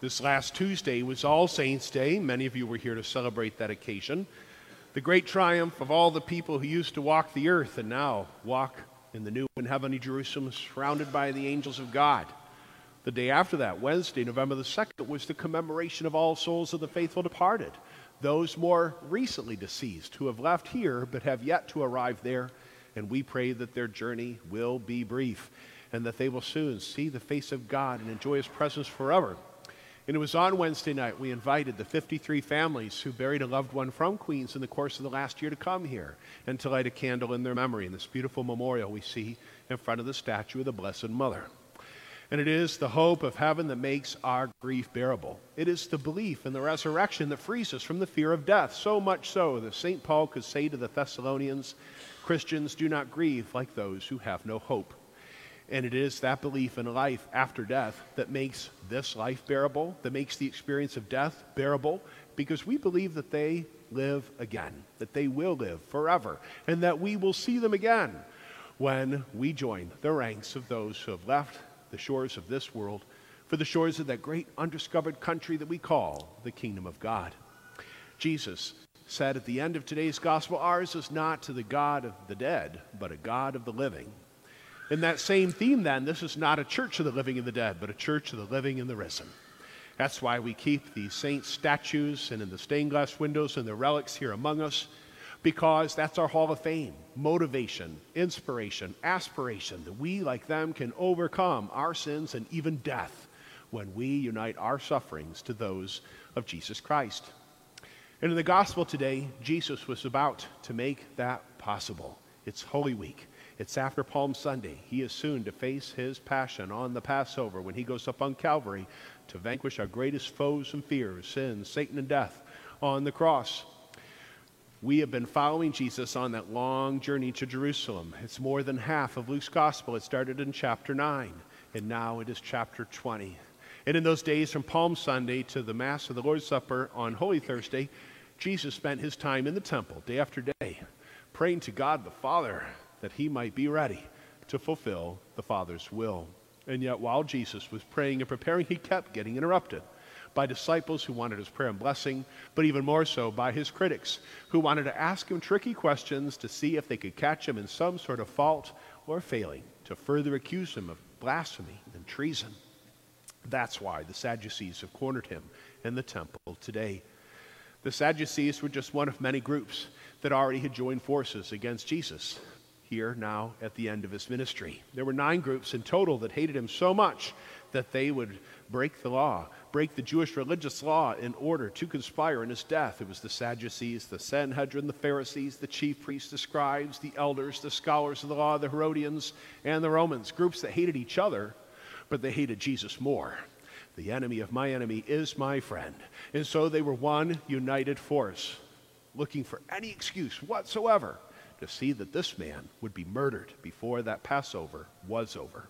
This last Tuesday was All Saints' Day. Many of you were here to celebrate that occasion. The great triumph of all the people who used to walk the earth and now walk in the new and heavenly Jerusalem surrounded by the angels of God. The day after that, Wednesday, November the 2nd, was the commemoration of all souls of the faithful departed, those more recently deceased who have left here but have yet to arrive there. And we pray that their journey will be brief and that they will soon see the face of God and enjoy his presence forever. And it was on Wednesday night we invited the 53 families who buried a loved one from Queens in the course of the last year to come here and to light a candle in their memory in this beautiful memorial we see in front of the statue of the Blessed Mother. And it is the hope of heaven that makes our grief bearable. It is the belief in the resurrection that frees us from the fear of death, so much so that St. Paul could say to the Thessalonians, Christians do not grieve like those who have no hope. And it is that belief in life after death that makes this life bearable, that makes the experience of death bearable, because we believe that they live again, that they will live forever, and that we will see them again when we join the ranks of those who have left the shores of this world for the shores of that great undiscovered country that we call the kingdom of God. Jesus said at the end of today's gospel, Ours is not to the God of the dead, but a God of the living. In that same theme, then, this is not a church of the living and the dead, but a church of the living and the risen. That's why we keep the saint statues and in the stained glass windows and the relics here among us because that's our hall of fame motivation, inspiration, aspiration that we, like them, can overcome our sins and even death when we unite our sufferings to those of Jesus Christ. And in the gospel today, Jesus was about to make that possible. It's Holy Week. It's after Palm Sunday. He is soon to face his passion on the Passover when he goes up on Calvary to vanquish our greatest foes and fears, sin, Satan, and death on the cross. We have been following Jesus on that long journey to Jerusalem. It's more than half of Luke's gospel. It started in chapter 9, and now it is chapter 20. And in those days from Palm Sunday to the Mass of the Lord's Supper on Holy Thursday, Jesus spent his time in the temple day after day, praying to God the Father that he might be ready to fulfill the Father's will. And yet, while Jesus was praying and preparing, he kept getting interrupted by disciples who wanted his prayer and blessing, but even more so by his critics who wanted to ask him tricky questions to see if they could catch him in some sort of fault or failing to further accuse him of blasphemy and treason. That's why the Sadducees have cornered him in the temple today. The Sadducees were just one of many groups that already had joined forces against Jesus here now at the end of his ministry. There were nine groups in total that hated him so much that they would break the law, break the Jewish religious law in order to conspire in his death. It was the Sadducees, the Sanhedrin, the Pharisees, the chief priests, the scribes, the elders, the scholars of the law, the Herodians, and the Romans, groups that hated each other, but they hated Jesus more. The enemy of my enemy is my friend. And so they were one united force, looking for any excuse whatsoever to see that this man would be murdered before that Passover was over.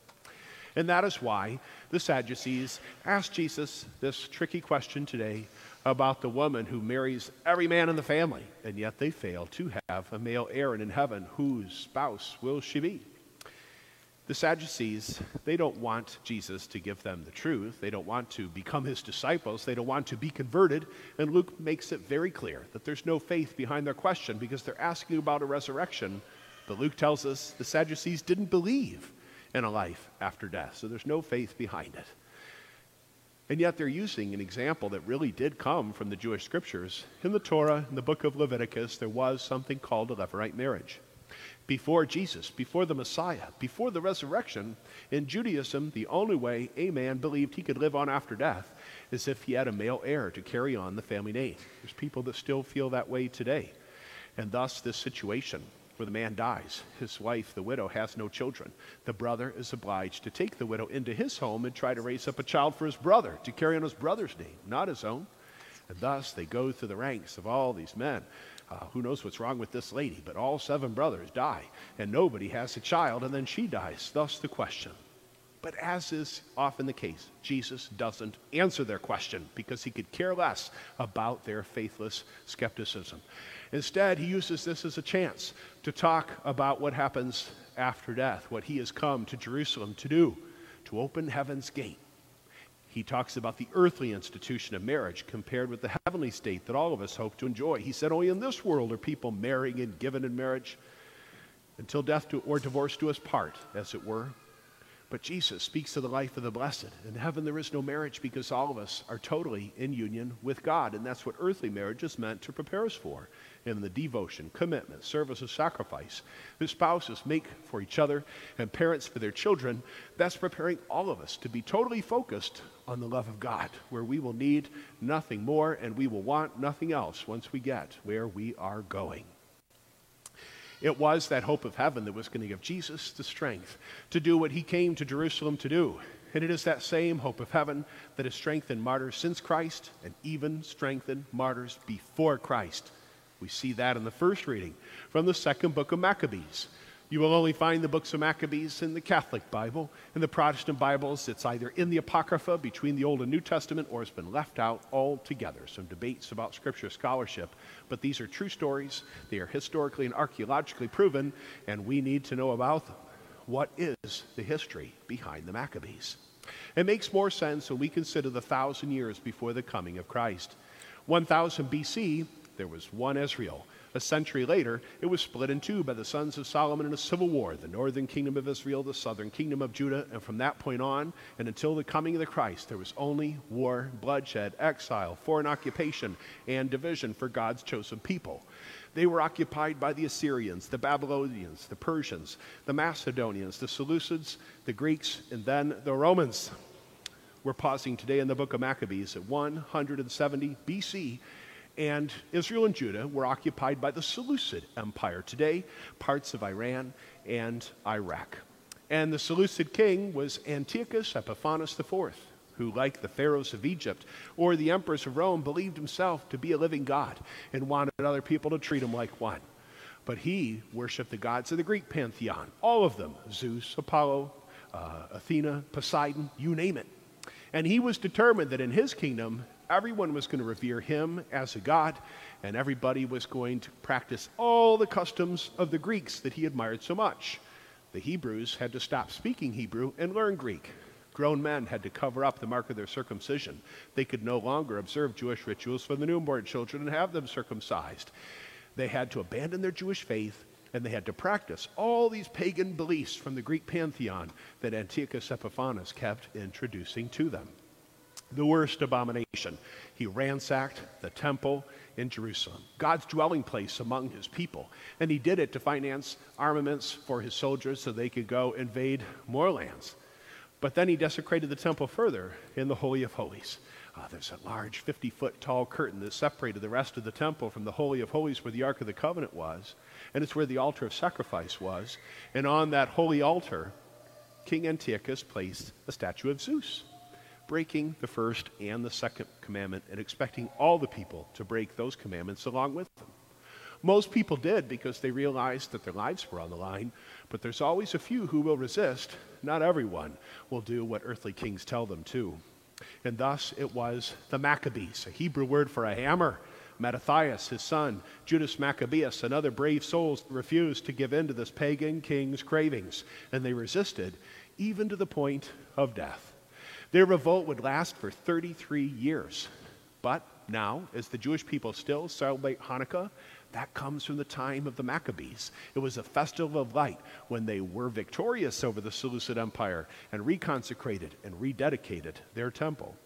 And that is why the Sadducees asked Jesus this tricky question today about the woman who marries every man in the family, and yet they fail to have a male heir in heaven. Whose spouse will she be? The Sadducees, they don't want Jesus to give them the truth. They don't want to become his disciples. They don't want to be converted. And Luke makes it very clear that there's no faith behind their question because they're asking about a resurrection. But Luke tells us the Sadducees didn't believe in a life after death. So there's no faith behind it. And yet they're using an example that really did come from the Jewish scriptures. In the Torah, in the book of Leviticus, there was something called a Levirate marriage. Before Jesus, before the Messiah, before the resurrection, in Judaism, the only way a man believed he could live on after death is if he had a male heir to carry on the family name. There's people that still feel that way today. And thus, this situation where the man dies. His wife, the widow, has no children. The brother is obliged to take the widow into his home and try to raise up a child for his brother, to carry on his brother's name, not his own. And thus they go through the ranks of all these men. Uh, who knows what's wrong with this lady? But all seven brothers die, and nobody has a child, and then she dies. Thus the question. But as is often the case, Jesus doesn't answer their question because he could care less about their faithless skepticism. Instead, he uses this as a chance to talk about what happens after death, what he has come to Jerusalem to do, to open heaven's gate. He talks about the earthly institution of marriage compared with the heavenly state that all of us hope to enjoy. He said, Only in this world are people marrying and given in marriage until death or divorce do us part, as it were. But Jesus speaks of the life of the blessed. In heaven, there is no marriage because all of us are totally in union with God. And that's what earthly marriage is meant to prepare us for. In the devotion, commitment, service of sacrifice that spouses make for each other and parents for their children, that's preparing all of us to be totally focused on the love of God, where we will need nothing more and we will want nothing else once we get where we are going. It was that hope of heaven that was going to give Jesus the strength to do what he came to Jerusalem to do. And it is that same hope of heaven that has strengthened martyrs since Christ and even strengthened martyrs before Christ. We see that in the first reading from the second book of Maccabees. You will only find the books of Maccabees in the Catholic Bible. In the Protestant Bibles, it's either in the Apocrypha between the Old and New Testament or it's been left out altogether. Some debates about scripture scholarship. But these are true stories. They are historically and archaeologically proven, and we need to know about them. What is the history behind the Maccabees? It makes more sense when we consider the thousand years before the coming of Christ. 1000 BC, there was one Israel. A century later, it was split in two by the sons of Solomon in a civil war the northern kingdom of Israel, the southern kingdom of Judah. And from that point on, and until the coming of the Christ, there was only war, bloodshed, exile, foreign occupation, and division for God's chosen people. They were occupied by the Assyrians, the Babylonians, the Persians, the Macedonians, the Seleucids, the Greeks, and then the Romans. We're pausing today in the book of Maccabees at 170 BC and Israel and Judah were occupied by the Seleucid Empire, today parts of Iran and Iraq. And the Seleucid king was Antiochus Epiphanes IV, who, like the pharaohs of Egypt or the emperors of Rome, believed himself to be a living God and wanted other people to treat him like one. But he worshiped the gods of the Greek pantheon, all of them Zeus, Apollo, uh, Athena, Poseidon, you name it. And he was determined that in his kingdom, everyone was going to revere him as a god, and everybody was going to practice all the customs of the Greeks that he admired so much. The Hebrews had to stop speaking Hebrew and learn Greek. Grown men had to cover up the mark of their circumcision. They could no longer observe Jewish rituals for the newborn children and have them circumcised. They had to abandon their Jewish faith and they had to practice all these pagan beliefs from the Greek pantheon that Antiochus Epiphanes kept introducing to them the worst abomination. He ransacked the temple in Jerusalem, God's dwelling place among his people. And he did it to finance armaments for his soldiers so they could go invade more lands. But then he desecrated the temple further in the Holy of Holies. Uh, there's a large 50 foot tall curtain that separated the rest of the temple from the Holy of Holies where the Ark of the Covenant was. And it's where the altar of sacrifice was. And on that holy altar, King Antiochus placed a statue of Zeus breaking the first and the second commandment and expecting all the people to break those commandments along with them. Most people did because they realized that their lives were on the line, but there's always a few who will resist. Not everyone will do what earthly kings tell them to. And thus it was the Maccabees, a Hebrew word for a hammer. Mattathias, his son, Judas Maccabeus, and other brave souls refused to give in to this pagan king's cravings, and they resisted even to the point of death. Their revolt would last for 33 years. But now, as the Jewish people still celebrate Hanukkah, that comes from the time of the Maccabees. It was a festival of light when they were victorious over the Seleucid Empire and reconsecrated and rededicated their temple.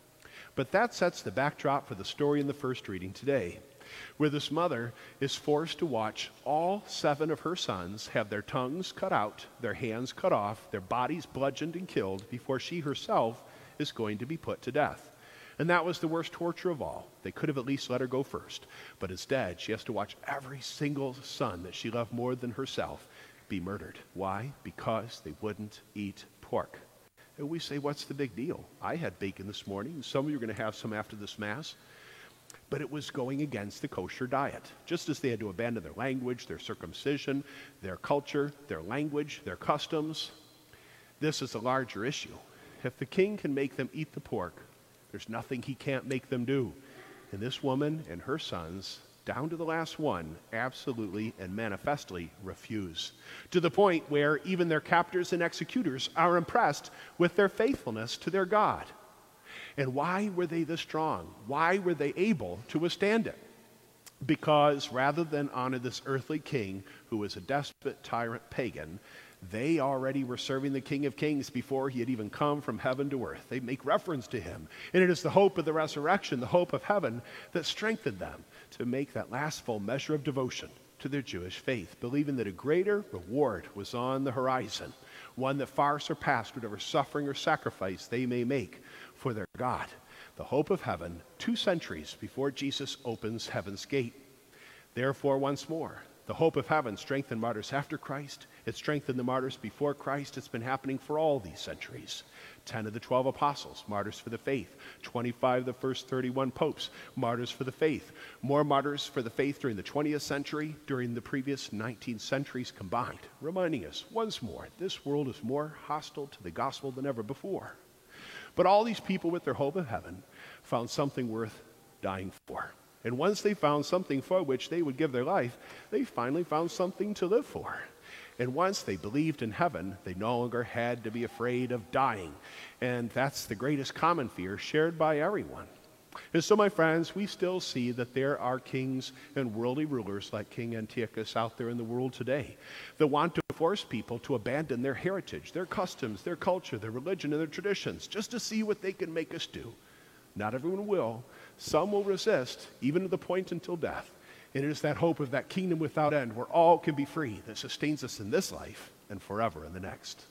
But that sets the backdrop for the story in the first reading today, where this mother is forced to watch all seven of her sons have their tongues cut out, their hands cut off, their bodies bludgeoned and killed before she herself is going to be put to death. And that was the worst torture of all. They could have at least let her go first. But instead, she has to watch every single son that she loved more than herself be murdered. Why? Because they wouldn't eat pork. And we say, what's the big deal? I had bacon this morning. Some of you are going to have some after this Mass. But it was going against the kosher diet. Just as they had to abandon their language, their circumcision, their culture, their language, their customs, this is a larger issue. If the king can make them eat the pork, there's nothing he can't make them do. And this woman and her sons, down to the last one, absolutely and manifestly refuse. To the point where even their captors and executors are impressed with their faithfulness to their God. And why were they this strong? Why were they able to withstand it? Because rather than honor this earthly king who was a despot, tyrant, pagan, they already were serving the King of Kings before he had even come from heaven to earth. They make reference to him. And it is the hope of the resurrection, the hope of heaven, that strengthened them to make that last full measure of devotion to their Jewish faith, believing that a greater reward was on the horizon, one that far surpassed whatever suffering or sacrifice they may make for their God. The hope of heaven, two centuries before Jesus opens heaven's gate. Therefore, once more, the hope of heaven strengthened martyrs after Christ. It strengthened the martyrs before Christ. It's been happening for all these centuries. 10 of the 12 apostles, martyrs for the faith. 25 of the first 31 popes, martyrs for the faith. More martyrs for the faith during the 20th century, during the previous 19 centuries combined, reminding us once more this world is more hostile to the gospel than ever before. But all these people, with their hope of heaven, found something worth dying for. And once they found something for which they would give their life, they finally found something to live for. And once they believed in heaven, they no longer had to be afraid of dying. And that's the greatest common fear shared by everyone. And so, my friends, we still see that there are kings and worldly rulers like King Antiochus out there in the world today that want to force people to abandon their heritage, their customs, their culture, their religion, and their traditions just to see what they can make us do. Not everyone will, some will resist, even to the point until death. And it is that hope of that kingdom without end where all can be free that sustains us in this life and forever in the next.